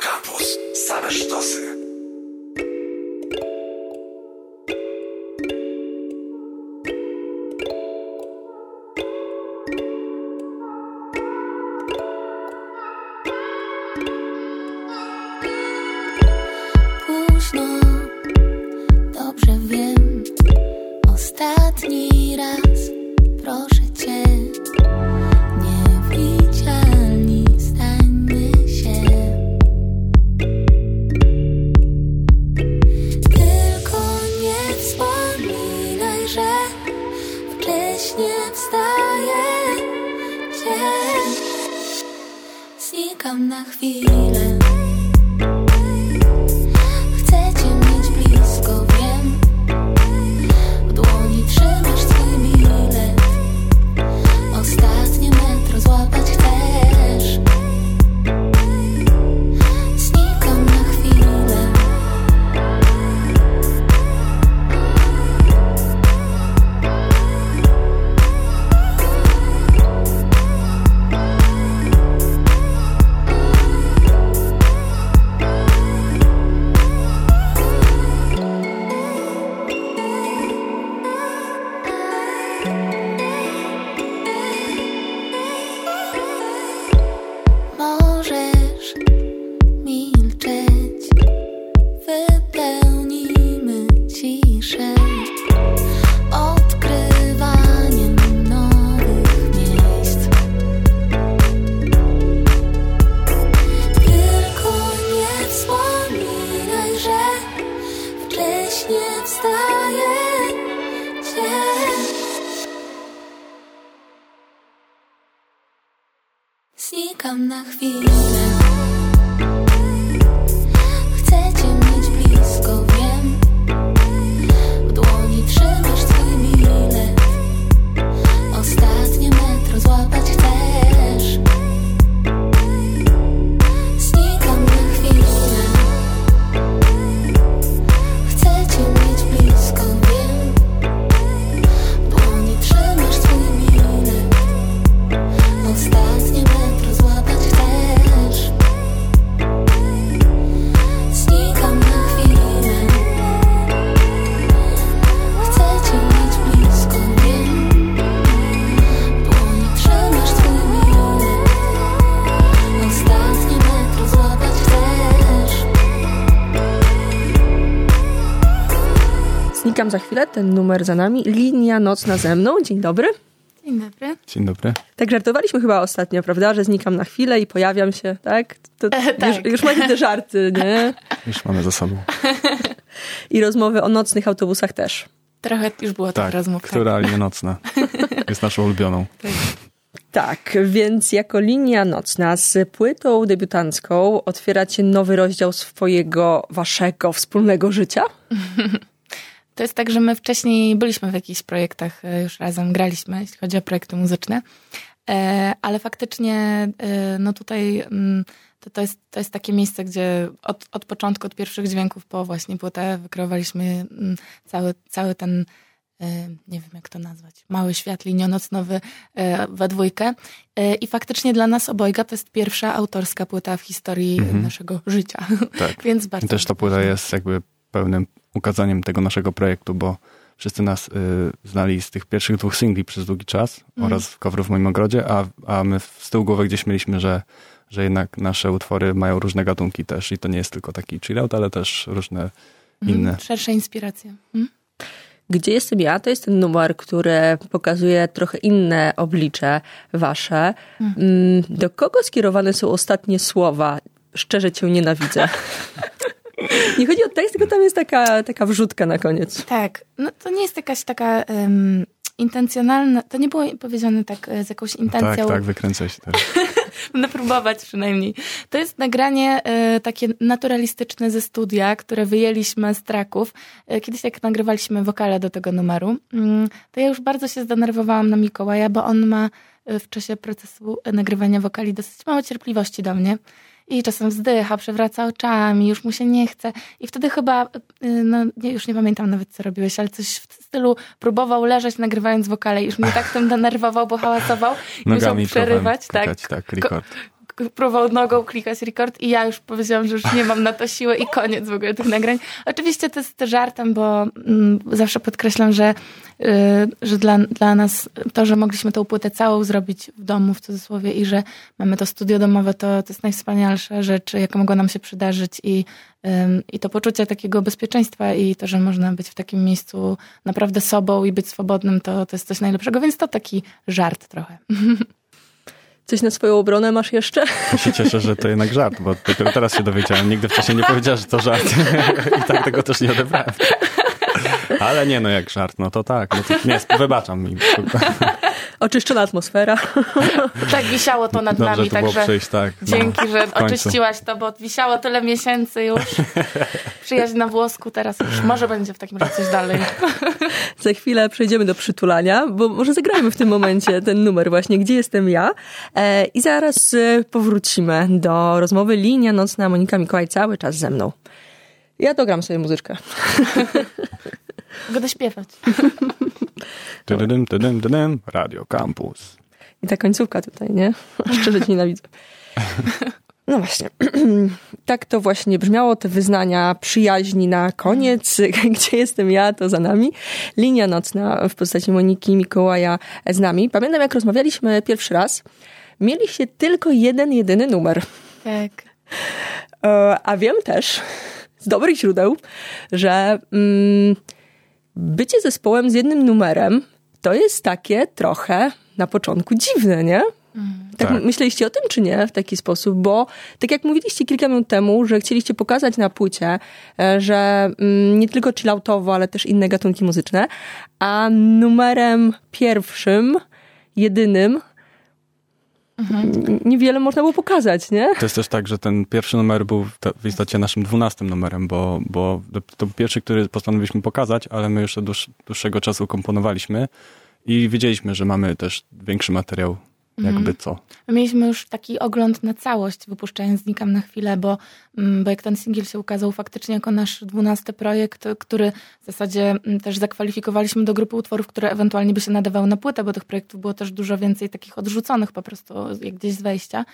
Campus. Same sztosy. Znikam na chwilę. Za chwilę, ten numer za nami. Linia nocna ze mną. Dzień dobry. Dzień dobry. Dzień dobry. Tak żartowaliśmy chyba ostatnio, prawda? Że znikam na chwilę i pojawiam się, tak? To E, tak. Już, już macie te żarty, nie? Już mamy za sobą. I rozmowy o nocnych autobusach też. Trochę już było Tak, tych rozmów. która linia nocna jest naszą ulubioną. Tak, więc jako linia nocna z płytą debiutancką otwieracie nowy rozdział swojego, waszego wspólnego życia. To jest tak, że my wcześniej byliśmy w jakichś projektach, e, już razem graliśmy, jeśli chodzi o projekty muzyczne, E, ale faktycznie e, no tutaj mm, to, to, jest, to jest takie miejsce, gdzie od, od początku, od pierwszych dźwięków po właśnie płytę wykreowaliśmy mm, cały, cały ten nie wiem jak to nazwać, mały świat linionocnowy we dwójkę. I faktycznie dla nas obojga to jest pierwsza autorska płyta w historii Mhm. naszego życia. Tak. Więc bardzo. Też ta płyta jest jakby pełnym ukazaniem tego naszego projektu, bo wszyscy nas y, znali z tych pierwszych dwóch singli przez długi czas Mhm. oraz coverów w moim ogrodzie, a, a my w- z tyłu głowy gdzieś mieliśmy, że, że jednak nasze utwory mają różne gatunki też i to nie jest tylko taki chill-out, ale też różne Mhm. inne. Szersze inspiracje. Mhm. Gdzie jestem ja? To jest ten numer, który pokazuje trochę inne oblicze wasze. Mm, Do kogo skierowane są ostatnie słowa? Szczerze cię nienawidzę. Nie chodzi o tekst, tylko tam jest taka, taka wrzutka na koniec. Tak, no to nie jest jakaś taka em, intencjonalna, to nie było powiedziane tak e, z jakąś intencją. Tak, tak, wykręcaj się teraz. Będę próbować przynajmniej. To jest nagranie e, takie naturalistyczne ze studia, które wyjęliśmy z traków. E, kiedyś jak nagrywaliśmy wokale do tego numeru, mm, to ja już bardzo się zdenerwowałam na Mikołaja, bo on ma w czasie procesu nagrywania wokali dosyć mało cierpliwości do mnie. I czasem wzdycha, przewraca oczami, już mu się nie chce. I wtedy chyba, y, no nie, już nie pamiętam nawet co robiłeś, ale coś w stylu próbował leżeć nagrywając wokale i już mnie tak tym denerwował, bo hałasował i musiał Nogami przerywać. trochę Tak, tak, record. Próbował nogą klikać record i ja już powiedziałam, że już nie mam na to siły i koniec w ogóle tych nagrań. Oczywiście to jest żartem, bo mm, zawsze podkreślam, że, y, że dla, dla nas to, że mogliśmy tą płytę całą zrobić w domu, w cudzysłowie i że mamy to studio domowe, to, to jest najwspanialsza rzecz, jaka mogła nam się przydarzyć i, i to poczucie takiego bezpieczeństwa i to, że można być w takim miejscu naprawdę sobą i być swobodnym, to, to jest coś najlepszego, więc to taki żart trochę. Coś na swoją obronę masz jeszcze? Ja się cieszę, że to jednak żart, bo dopiero teraz się dowiedziałem. Nigdy wcześniej nie powiedziała, że to żart. I tak tego też nie odebrałem. Ale nie, no jak żart, no to tak. No to, nie, wybaczam mi. Oczyszczona atmosfera. Tak wisiało to nad Dobrze nami, także przyjść, tak. no, dzięki, że oczyściłaś to, bo wisiało tyle miesięcy już. Przyjaźń na włosku, teraz już może będzie w takim razie coś dalej. Za chwilę przejdziemy do przytulania, bo może zagrajmy w tym momencie ten numer właśnie, gdzie jestem ja. E, I zaraz e, powrócimy do rozmowy. Linia nocna, Monika Mikołaj cały czas ze mną. Ja dogram sobie muzyczkę. Mogę dośpiewać. Tydym, tydym, tydym, Radio Campus. I ta końcówka tutaj, nie? Szczerze cię nienawidzę. No właśnie. tak to właśnie brzmiało, te wyznania przyjaźni na koniec. Gdzie jestem ja, to za nami. Linia nocna w postaci Moniki Mikołaja z nami. Pamiętam, jak rozmawialiśmy pierwszy raz. Mieliście tylko jeden, jedyny numer. Tak. E, A wiem też z dobrych źródeł, że mm, bycie zespołem z jednym numerem to jest takie trochę na początku dziwne, nie? Tak, Tak. myśleliście o tym, czy nie, w taki sposób? Bo tak jak mówiliście kilka minut temu, że chcieliście pokazać na płycie, e, że mm, nie tylko chilloutowo, ale też inne gatunki muzyczne, a numerem pierwszym, jedynym, n- niewiele można było pokazać, nie? To jest też tak, że ten pierwszy numer był w istocie naszym dwunastym numerem, bo, bo to był pierwszy, który postanowiliśmy pokazać, ale my już od dłuż, dłuższego czasu komponowaliśmy i wiedzieliśmy, że mamy też większy materiał, jakby co. My mieliśmy już taki ogląd na całość, wypuszczając Znikam na chwilę, bo, mm, bo jak ten singiel się ukazał faktycznie jako nasz dwunasty projekt, który w zasadzie mm, też zakwalifikowaliśmy do grupy utworów, które ewentualnie by się nadawały na płytę, bo tych projektów było też dużo więcej takich odrzuconych po prostu jak gdzieś z wejścia.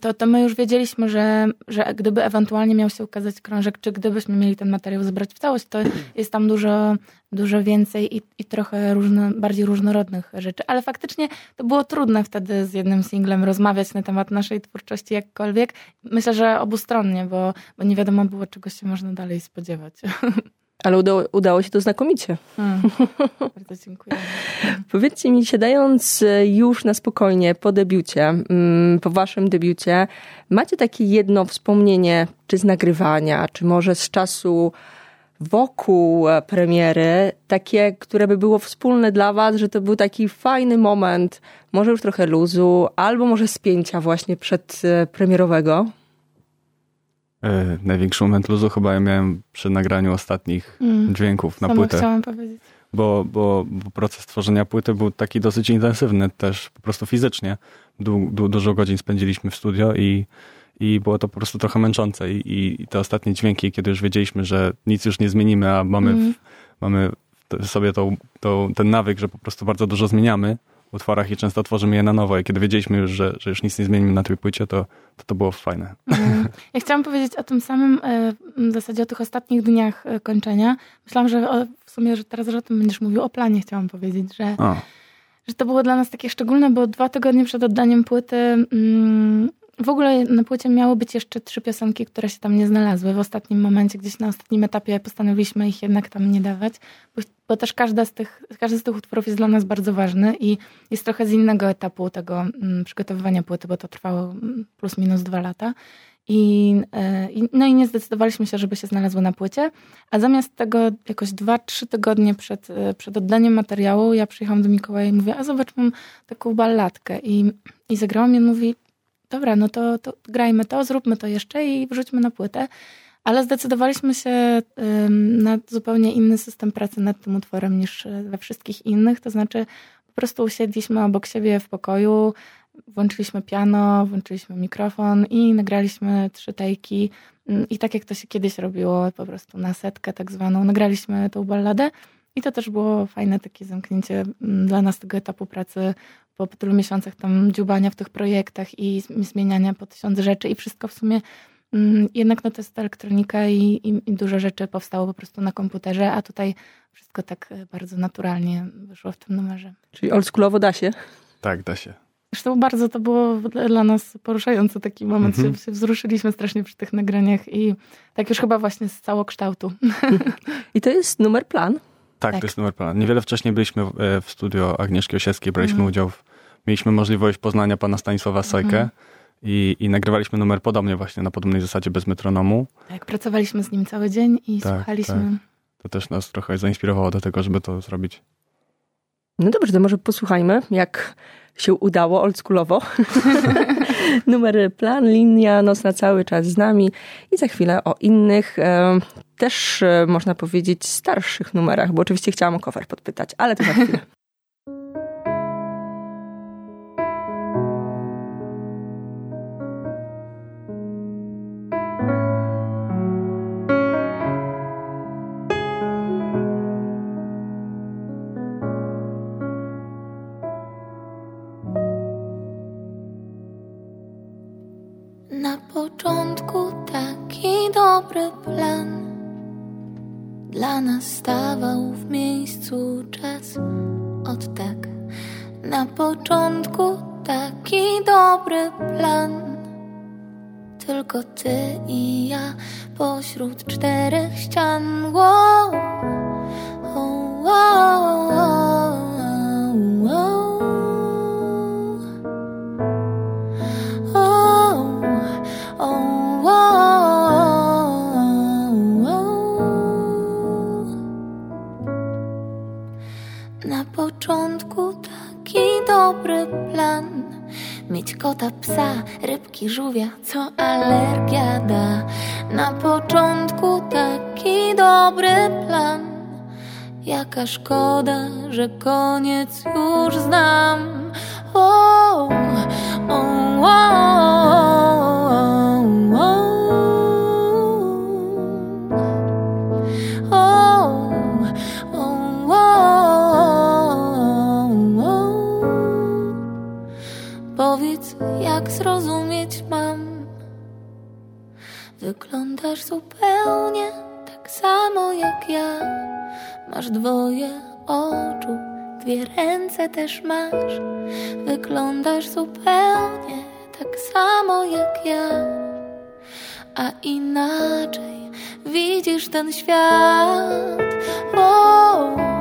To, to my już wiedzieliśmy, że, że gdyby ewentualnie miał się ukazać krążek, czy gdybyśmy mieli ten materiał zebrać w całość, to jest tam dużo, dużo więcej i, i trochę różno, bardziej różnorodnych rzeczy. Ale faktycznie to było trudne wtedy z jednym singlem rozmawiać na temat naszej twórczości jakkolwiek. Myślę, że obustronnie, bo, bo nie wiadomo było, czego się można dalej spodziewać. Ale udało, udało się to znakomicie. Hmm. Bardzo dziękuję. Powiedzcie mi, siadając e, już na spokojnie po debiucie, mm, po waszym debiucie, macie takie jedno wspomnienie, czy z nagrywania, czy może z czasu wokół e, premiery, takie, które by było wspólne dla was, że to był taki fajny moment, może już trochę luzu, albo może spięcia właśnie przed e, premierowego? E, największy moment luzu chyba ja miałem przy nagraniu ostatnich Mm. dźwięków na Samo płytę. chciałam powiedzieć. bo, bo, bo proces tworzenia płyty był taki dosyć intensywny też po prostu fizycznie. Du, du, dużo godzin spędziliśmy w studio i, i było to po prostu trochę męczące I, i, i te ostatnie dźwięki, kiedy już wiedzieliśmy, że nic już nie zmienimy, a mamy, Mhm. w, mamy sobie tą, tą, ten nawyk, że po prostu bardzo dużo zmieniamy utworach i często tworzymy je na nowo i kiedy wiedzieliśmy już, że, że już nic nie zmienimy na tej płycie, to to, to było fajne. Mm. Ja chciałam powiedzieć o tym samym, e, w zasadzie o tych ostatnich dniach e, kończenia. Myślałam, że o, w sumie, że teraz że o tym będziesz mówił, o planie chciałam powiedzieć, że, O, że to było dla nas takie szczególne, bo dwa tygodnie przed oddaniem płyty mm, w ogóle na płycie miały być jeszcze trzy piosenki, które się tam nie znalazły. W ostatnim momencie, gdzieś na ostatnim etapie postanowiliśmy ich jednak tam nie dawać, bo, bo też każda z tych, każdy z tych utworów jest dla nas bardzo ważny i jest trochę z innego etapu tego mm, przygotowywania płyty, bo to trwało mm, plus minus dwa lata. E, i, no i nie zdecydowaliśmy się, żeby się znalazły na płycie, a zamiast tego jakoś dwa, trzy tygodnie przed, e, przed oddaniem materiału ja przyjechałam do Mikołaja i mówię, a zobacz, mam taką balladkę i, i zagrałam i mówi, dobra, no to, to grajmy to, zróbmy to jeszcze i wrzućmy na płytę. Ale zdecydowaliśmy się na zupełnie inny system pracy nad tym utworem niż e, we wszystkich innych. To znaczy, po prostu usiedliśmy obok siebie w pokoju, włączyliśmy piano, włączyliśmy mikrofon i nagraliśmy trzy tejki. Ym, I tak jak to się kiedyś robiło, po prostu na setkę tak zwaną, nagraliśmy tą balladę. I to też było fajne takie zamknięcie mm, dla nas tego etapu pracy po tylu miesiącach tam dziubania w tych projektach i zm- zmieniania po tysiąc rzeczy i wszystko w sumie mm, jednak no to jest elektronika i, i, i dużo rzeczy powstało po prostu na komputerze, a tutaj wszystko tak e, bardzo naturalnie wyszło w tym numerze. Czyli oldschoolowo da się. Tak, da się. Zresztą bardzo to było dla dla nas poruszający taki moment. Mhm. Się, się wzruszyliśmy strasznie przy tych nagraniach i tak już chyba właśnie z całokształtu. I to jest numer plan. Tak, Tak. to jest numer plan. Niewiele wcześniej byliśmy w, e, studio Agnieszki Osieckiej, braliśmy Mhm. udział w, mieliśmy możliwość poznania pana Stanisława Sojkę Mhm. i, i nagrywaliśmy numer podobnie właśnie na podobnej zasadzie bez metronomu. Tak, pracowaliśmy z nim cały dzień i Tak, słuchaliśmy. To też nas trochę zainspirowało do tego, żeby to zrobić. No dobrze, to może posłuchajmy, jak się udało oldschoolowo. Numer plan, linia nocna cały czas z nami i za chwilę o innych, e, też e, można powiedzieć starszych numerach, bo oczywiście chciałam o cover podpytać, ale to za chwilę. Czas Od tak. Na początku taki dobry plan. Tylko ty i ja pośród czterech ścian. Wow. Oh, wow, dobry plan. Mieć kota, psa, rybki, żółwia, co alergia da. Na początku taki dobry plan. Jaka szkoda, że koniec już znam. O, o, o, Powiedz, jak zrozumieć mam. Wyglądasz zupełnie tak samo jak ja. Masz dwoje oczu, dwie ręce też masz. Wyglądasz zupełnie tak samo jak ja. A inaczej widzisz ten świat. O,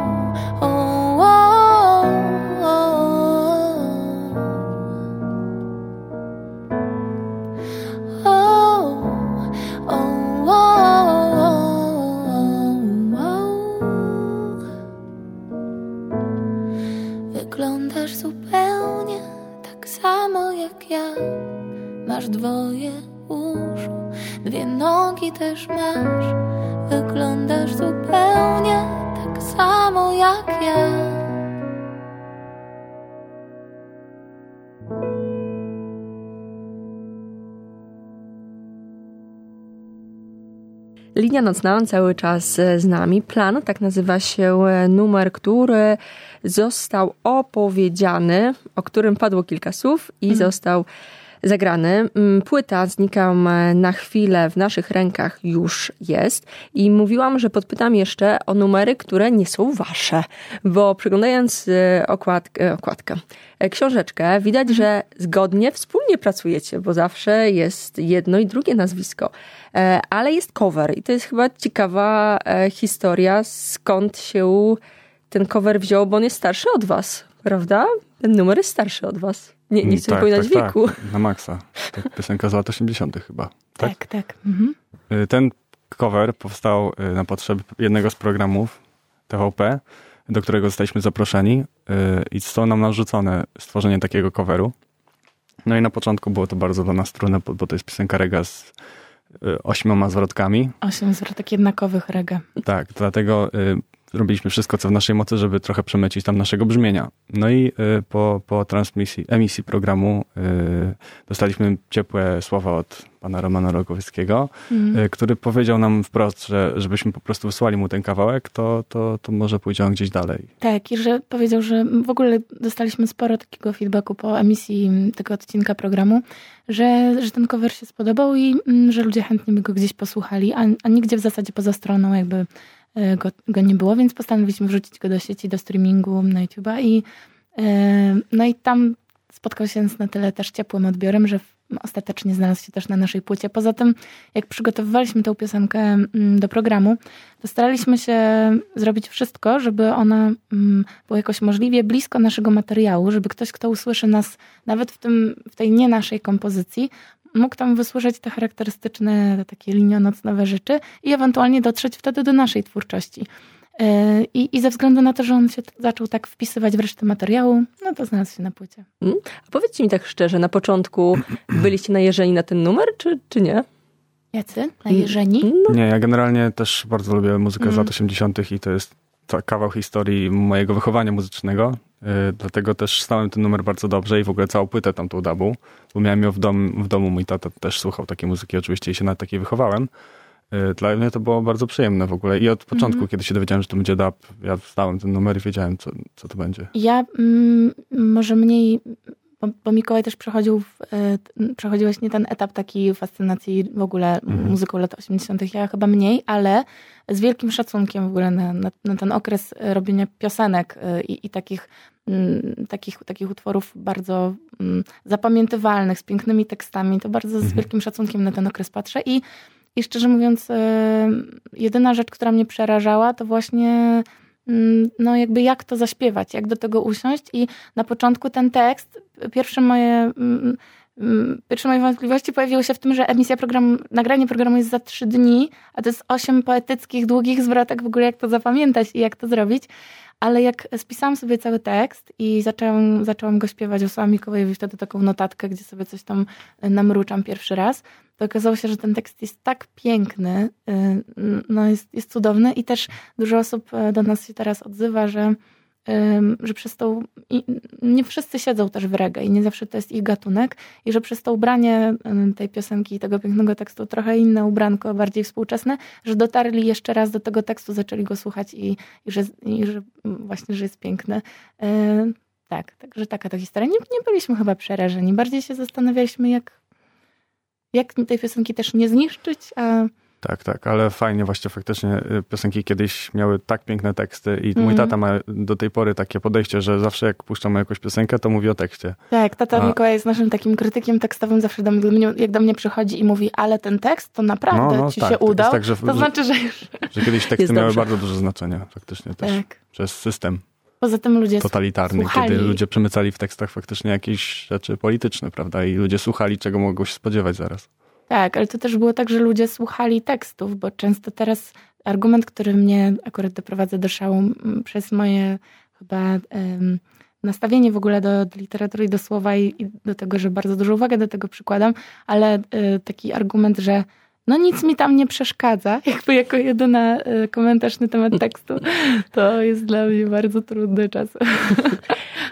Masz dwoje uszu, dwie nogi też masz. Wyglądasz zupełnie tak samo jak ja. Linia nocna cały czas e, z nami. Plan, tak nazywa się e, numer, który został opowiedziany, o którym padło kilka słów i został zagrany. Mm, Płyta Znikam e, na chwilę w naszych rękach już jest i mówiłam, że podpytam jeszcze o numery, które nie są wasze, bo przeglądając e, okładkę, okładkę e, książeczkę, widać, że zgodnie wspólnie pracujecie, bo zawsze jest jedno i drugie nazwisko, E, ale jest cover i to jest chyba ciekawa e, historia, skąd się ten cover wziął, bo on jest starszy od was, prawda? Ten numer jest starszy od was. Nie, nie chcę tak, tak, wieku. Tak, na maksa. To piosenka z lat 80. chyba. Tak? Tak, tak. Mhm. Y, Ten cover powstał y, na potrzeby jednego z programów TVP, do którego zostaliśmy zaproszeni y, i zostało nam narzucone stworzenie takiego coveru. No i na początku było to bardzo dla nas trudne, bo to jest piosenka rega z ośmioma zwrotkami. Osiem zwrotek jednakowych rega. Tak, dlatego y, zrobiliśmy wszystko, co w naszej mocy, żeby trochę przemycić tam naszego brzmienia. No i y, po, po transmisji, emisji programu y, dostaliśmy ciepłe słowa od pana Romana Rogowieckiego, y, który powiedział nam wprost, że żebyśmy po prostu wysłali mu ten kawałek, to, to, to może pójdzie on gdzieś dalej. Tak, i że powiedział, że w ogóle dostaliśmy sporo takiego feedbacku po emisji tego odcinka programu, że, że ten cover się spodobał i mm, że ludzie chętnie by go gdzieś posłuchali, a, a nigdzie w zasadzie poza stroną jakby go, go nie było, więc postanowiliśmy wrzucić go do sieci, do streamingu na YouTube'a i e, no i tam spotkał się z na tyle też ciepłym odbiorem, że ostatecznie znalazł się też na naszej płycie. Poza tym, jak przygotowywaliśmy tę piosenkę mm, do programu, to staraliśmy się zrobić wszystko, żeby ona mm, była jakoś możliwie blisko naszego materiału, żeby ktoś, kto usłyszy nas nawet w, tym, w tej nie naszej kompozycji, mógł tam wysłyszeć te charakterystyczne takie linionocnowe rzeczy i ewentualnie dotrzeć wtedy do naszej twórczości. Yy, I, I ze względu na to, że on się zaczął tak wpisywać w resztę materiału, no to znalazł się na płycie. A powiedzcie mi tak szczerze, na początku byliście najeżeni na ten numer, czy, czy nie? Jacy? Na Jerzeni? No, Nie, ja generalnie też bardzo lubię muzykę z Mm. lat 80. i to jest kawał historii mojego wychowania muzycznego. Yy, dlatego też znałem ten numer bardzo dobrze i w ogóle całą płytę tamtą dubą, bo miałem ją w, dom, w domu. Mój tata też słuchał takiej muzyki oczywiście i się na takiej wychowałem. Yy, Dla mnie to było bardzo przyjemne w ogóle. I od początku, Mhm. kiedy się dowiedziałem, że to będzie dub, ja znałem ten numer i wiedziałem, co, co to będzie. Ja mm, może mniej, bo, bo Mikołaj też przechodził, w, e, przechodził właśnie ten etap takiej fascynacji w ogóle Mhm. muzyką lat 80. Ja chyba mniej, ale z wielkim szacunkiem w ogóle na, na, na ten okres robienia piosenek e, i, i takich, takich, takich utworów bardzo zapamiętywalnych, z pięknymi tekstami. To bardzo z Mhm. wielkim szacunkiem na ten okres patrzę i i szczerze mówiąc, e, jedyna rzecz, która mnie przerażała, to właśnie no jakby jak to zaśpiewać, jak do tego usiąść i na początku ten tekst, pierwsze moje, mm, mm, pierwsze moje wątpliwości pojawiły się w tym, że emisja programu, nagranie programu jest za trzy dni, a to jest osiem poetyckich, długich zwrotek w ogóle jak to zapamiętać i jak to zrobić. Ale jak spisałam sobie cały tekst i zaczęłam, zaczęłam go śpiewać, wysłałam Mikołajowi wtedy taką notatkę, gdzie sobie coś tam e, namruczam pierwszy raz, to okazało się, że ten tekst jest tak piękny, y, no jest, jest cudowny i też dużo osób e, do nas się teraz odzywa, że, że przez i nie wszyscy siedzą też w reggae i nie zawsze to jest ich gatunek i że przez to ubranie tej piosenki i tego pięknego tekstu, trochę inne ubranko, bardziej współczesne, że dotarli jeszcze raz do tego tekstu, zaczęli go słuchać i, i, że, i że właśnie, że jest piękny. Ym, tak, także taka to historia. Nie, nie byliśmy chyba przerażeni. Bardziej się zastanawialiśmy, jak, jak tej piosenki też nie zniszczyć, a Tak, tak, ale fajnie właśnie faktycznie y, piosenki kiedyś miały tak piękne teksty i mój Mhm. tata ma do tej pory takie podejście, że zawsze jak puszczam jakąś piosenkę, to mówi o tekście. Tak, tata A- Mikołaj jest naszym takim krytykiem tekstowym, zawsze do mnie, jak do mnie przychodzi i mówi, ale ten tekst to naprawdę No, no, ci tak, się udał, tak, że- to znaczy, że już... Że kiedyś teksty miały dobrze. bardzo duże znaczenie faktycznie też Tak. przez system Poza tym ludzie totalitarny, słuchali. kiedy ludzie przemycali w tekstach faktycznie jakieś rzeczy polityczne, prawda? I ludzie słuchali, czego mogą się spodziewać zaraz. Tak, ale to też było tak, że ludzie słuchali tekstów, bo często teraz argument, który mnie akurat doprowadza do szału przez moje chyba em, nastawienie w ogóle do, do literatury i do słowa i, i do tego, że bardzo dużo uwagi do tego przykładam, ale y, taki argument, że no nic mi tam nie przeszkadza, jakby jako jedyna y, komentarz na temat tekstu, to jest dla mnie bardzo trudny czas.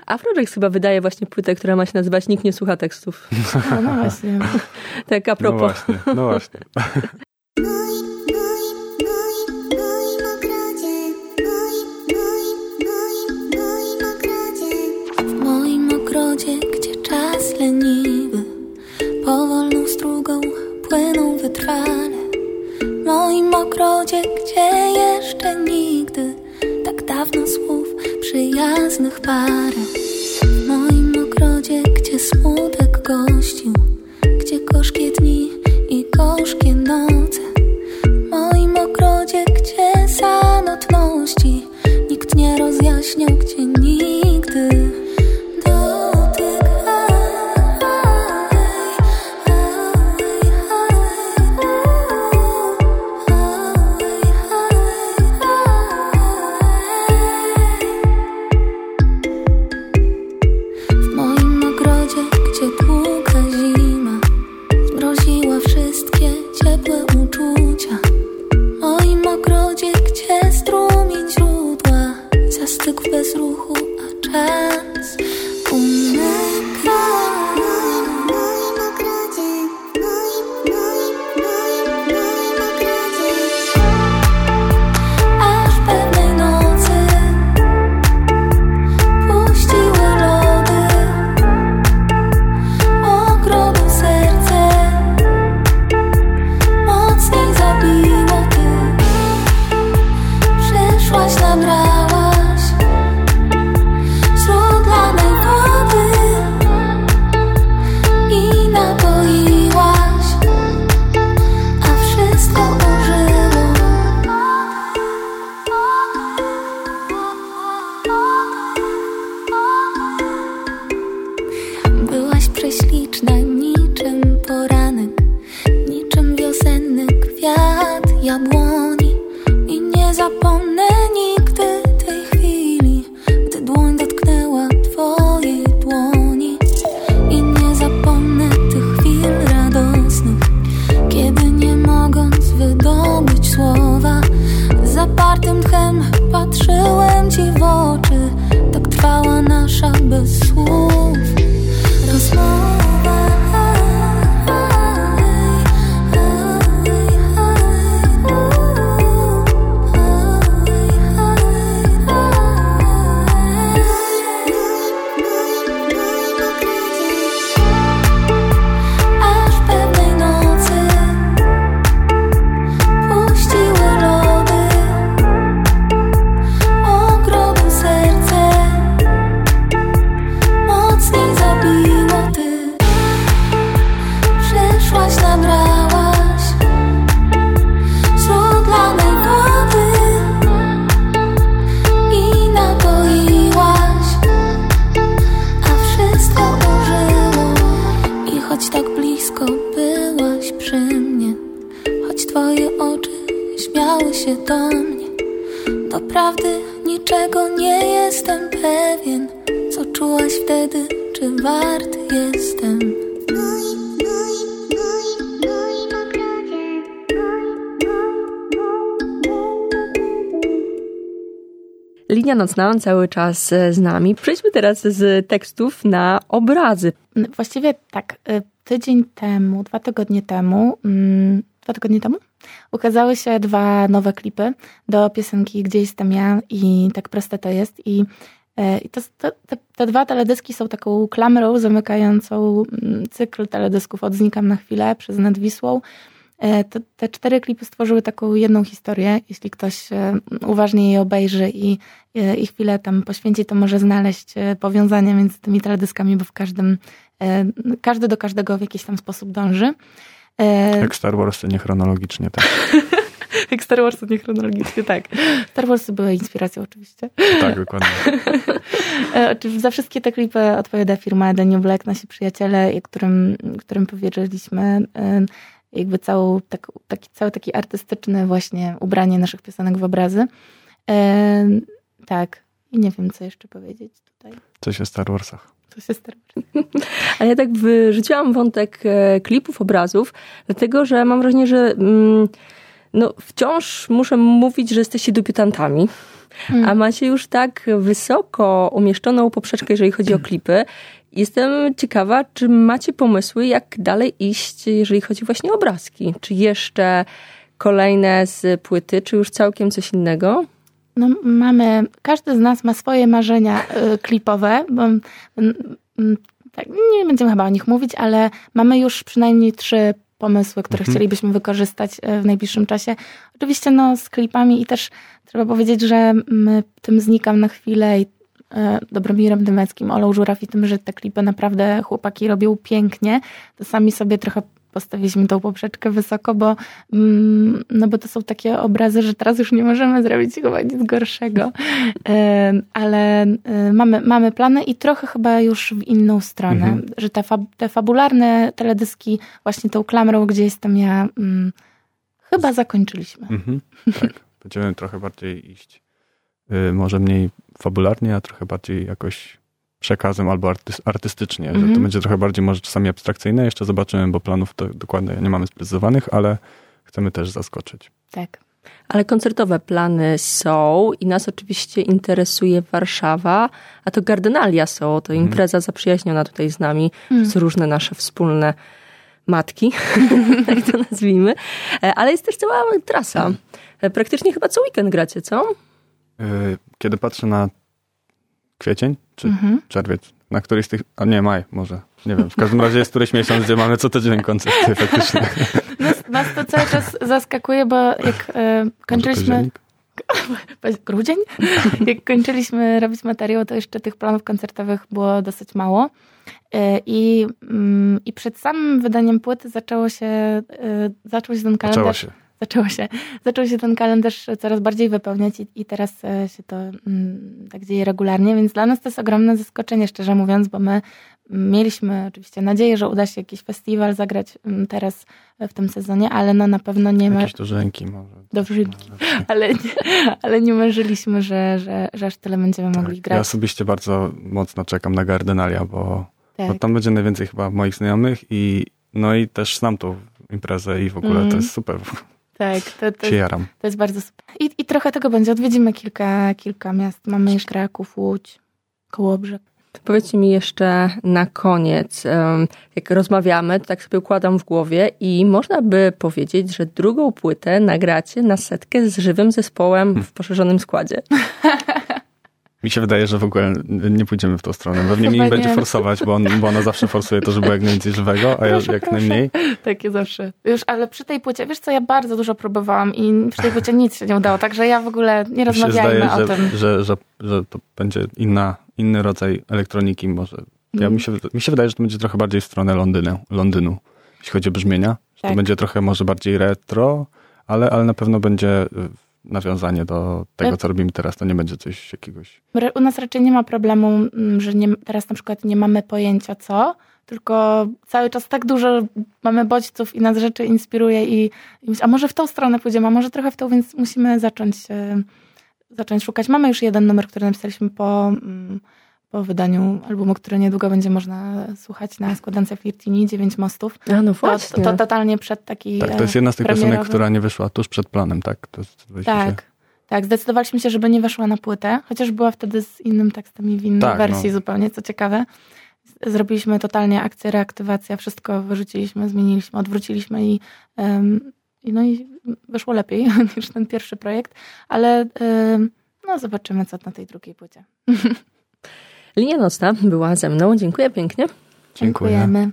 Afrojack chyba wydaje właśnie płytę, która ma się nazywać Nikt nie słucha tekstów. No, no właśnie. Tak a No propos. właśnie, no właśnie. W moim ogrodzie, gdzie czas leniwy Powolną strugą płyną wytrwale W moim ogrodzie, gdzie jeszcze nigdy Tak dawno słów przyjaznych parę. W moim ogrodzie, gdzie smutek gościł Gdzie gorzkie dni i gorzkie noce. W moim ogrodzie, gdzie samotności Nikt nie rozjaśniał, gdzie nigdy Linia nocna cały czas e, z nami. Przejdźmy teraz z tekstów na obrazy. Właściwie tak, y, tydzień temu, dwa tygodnie temu, mm, dwa tygodnie temu ukazały się dwa nowe klipy do piosenki Gdzie jestem ja i Tak proste to jest i e, i to, to, te, te dwa teledyski są taką klamrą zamykającą mm, cykl teledysków od Znikam na chwilę przez Nad Wisłą. E, te cztery klipy stworzyły taką jedną historię. Jeśli ktoś e, uważnie je obejrzy i, e, i chwilę tam poświęci, to może znaleźć powiązania między tymi teledyskami, bo w każdym, każdy do każdego w jakiś tam sposób dąży. Jak Star Wars, to nie chronologicznie. Tak, Jak Star Wars, nie chronologicznie, tak. Star Wars były inspiracją oczywiście. tak dokładnie. Za wszystkie te klipy odpowiada firma The New Black, nasi przyjaciele, którym, którym powierzyliśmy jakby całą, tak, taki, cały taki artystyczny właśnie ubranie naszych piosenek w obrazy. E, tak. I nie wiem, co jeszcze powiedzieć tutaj. Coś o Star Warsach. To się Star Wars. Ale ja tak wyrzuciłam wątek e, klipów, obrazów, dlatego że mam wrażenie, że mm, no, wciąż muszę mówić, że jesteście debiutantami. A macie już tak wysoko umieszczoną poprzeczkę, jeżeli chodzi o klipy. Jestem ciekawa, czy macie pomysły, jak dalej iść, jeżeli chodzi właśnie o obrazki? Czy jeszcze kolejne z płyty, czy już całkiem coś innego? No, mamy, każdy z nas ma swoje marzenia y, klipowe, bo mm, tak, nie będziemy chyba o nich mówić, ale mamy już przynajmniej trzy pomysły, które Mhm. chcielibyśmy wykorzystać y, w najbliższym czasie. Oczywiście no, z klipami i też trzeba powiedzieć, że my tym znikam na chwilę i y, Dobromirem Dymeckim, Olą Żuraw i tym, że te klipy naprawdę chłopaki robią pięknie, to sami sobie trochę postawiliśmy tą poprzeczkę wysoko, bo, mm, no bo to są takie obrazy, że teraz już nie możemy zrobić chyba nic gorszego. Em, Ale e, mamy, mamy plany i trochę chyba już w inną stronę, Mhm. że te, fab, te fabularne teledyski właśnie tą klamrą, gdzie jestem ja, mm, chyba zakończyliśmy. Mhm, tak. Będziemy trochę bardziej iść, może mniej fabularnie, a trochę bardziej jakoś przekazem albo artys- artystycznie. Że to Mhm. będzie trochę bardziej może czasami abstrakcyjne. Jeszcze zobaczymy, bo planów to dokładnie nie mamy sprecyzowanych, ale chcemy też zaskoczyć. Tak. Ale koncertowe plany są i nas oczywiście interesuje Warszawa, a to Gardenalia są, to impreza zaprzyjaźniona tutaj z nami, z różne nasze wspólne matki, tak to nazwijmy. E, Ale jest też cała trasa. E, Praktycznie chyba co weekend gracie, co? Y, Kiedy patrzę na kwiecień czy Mhm. czerwiec, na któryś z tych, a nie, maj może, nie wiem, w każdym razie jest któryś miesiąc, gdzie mamy co tydzień koncerty faktycznie. Nas, nas to cały czas zaskakuje, bo jak e, kończyliśmy... grudzień. Jak kończyliśmy robić materiał, to jeszcze tych planów koncertowych było dosyć mało. E, I, mm, I przed samym wydaniem płyty zaczęło się, e, zaczął się ten Zaczęło kalendarz. się. Zaczęło się, zaczął się ten kalendarz coraz bardziej wypełniać i, i teraz e, się to mm, tak dzieje regularnie, więc dla nas to jest ogromne zaskoczenie, szczerze mówiąc, bo my mieliśmy oczywiście nadzieję, że uda się jakiś festiwal zagrać mm, teraz w tym sezonie, ale no na pewno nie ma... Jakieś dożynki może. Dożynki, ale nie, ale nie marzyliśmy, że, że, że aż tyle będziemy tak. mogli grać. Ja osobiście bardzo mocno czekam na Gardenalia, bo, tak. bo tam będzie najwięcej chyba moich znajomych i no i też znam tą imprezę i w ogóle mm. to jest super. Tak, to, to, się jaram. to jest bardzo super. I, I trochę tego będzie. Odwiedzimy kilka, kilka miast. Mamy jeszcze Kraków, Łódź, Kołobrzeg. Powiedzcie mi jeszcze na koniec, jak rozmawiamy, to tak sobie układam w głowie i można by powiedzieć, że drugą płytę nagracie na setkę z żywym zespołem w poszerzonym składzie. Mi się wydaje, że w ogóle nie pójdziemy w tą stronę. Pewnie mi będzie forsować, bo, on, bo ona zawsze forsuje to, żeby było jak najwięcej żywego, a proszę, jak proszę. najmniej. Takie zawsze. Już, ale przy tej płycie, wiesz co, ja bardzo dużo próbowałam i przy tej płycie nic się nie udało, także ja w ogóle nie rozmawiajmy zdaje, o że, tym. Że, że, że to będzie inna, inny rodzaj elektroniki może. Ja, mm. mi, się, mi się wydaje, że to będzie trochę bardziej w stronę Londynu, Londynu jeśli chodzi o brzmienia. Tak. To będzie trochę może bardziej retro, ale, ale na pewno będzie nawiązanie do tego, co robimy teraz, to nie będzie coś jakiegoś. U nas raczej nie ma problemu, mm, że nie, teraz na przykład nie mamy pojęcia co, tylko cały czas tak dużo mamy bodźców i nas rzeczy inspiruje i, i a może w tą stronę pójdziemy, a może trochę w tą, więc musimy zacząć, e, zacząć szukać. Mamy już jeden numer, który napisaliśmy po, mm, po wydaniu albumu, który niedługo będzie można słuchać na składance Flirtini, Dziewięć Mostów. A no właśnie. To, to, totalnie przed taki Tak, to jest jedna z tych piosenek, która nie wyszła tuż przed planem, tak? To tak, się... tak. Zdecydowaliśmy się, żeby nie weszła na płytę, chociaż była wtedy z innym tekstem i w innej tak, wersji no. zupełnie, co ciekawe. Zrobiliśmy totalnie akcję, reaktywacja, wszystko wyrzuciliśmy, zmieniliśmy, odwróciliśmy i, um, no i wyszło lepiej niż ten pierwszy projekt, ale um, no zobaczymy, co na tej drugiej płycie. Linia Nocna była ze mną. Dziękuję pięknie. Dziękujemy.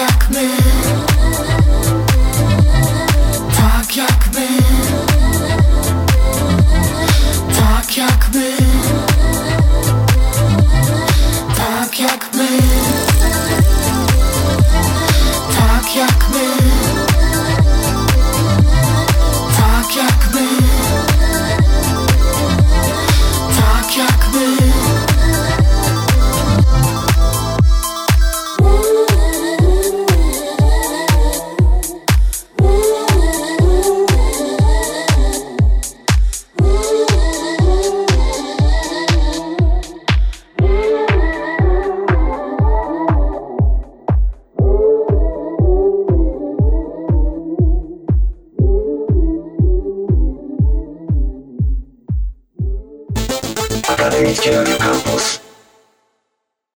Jak my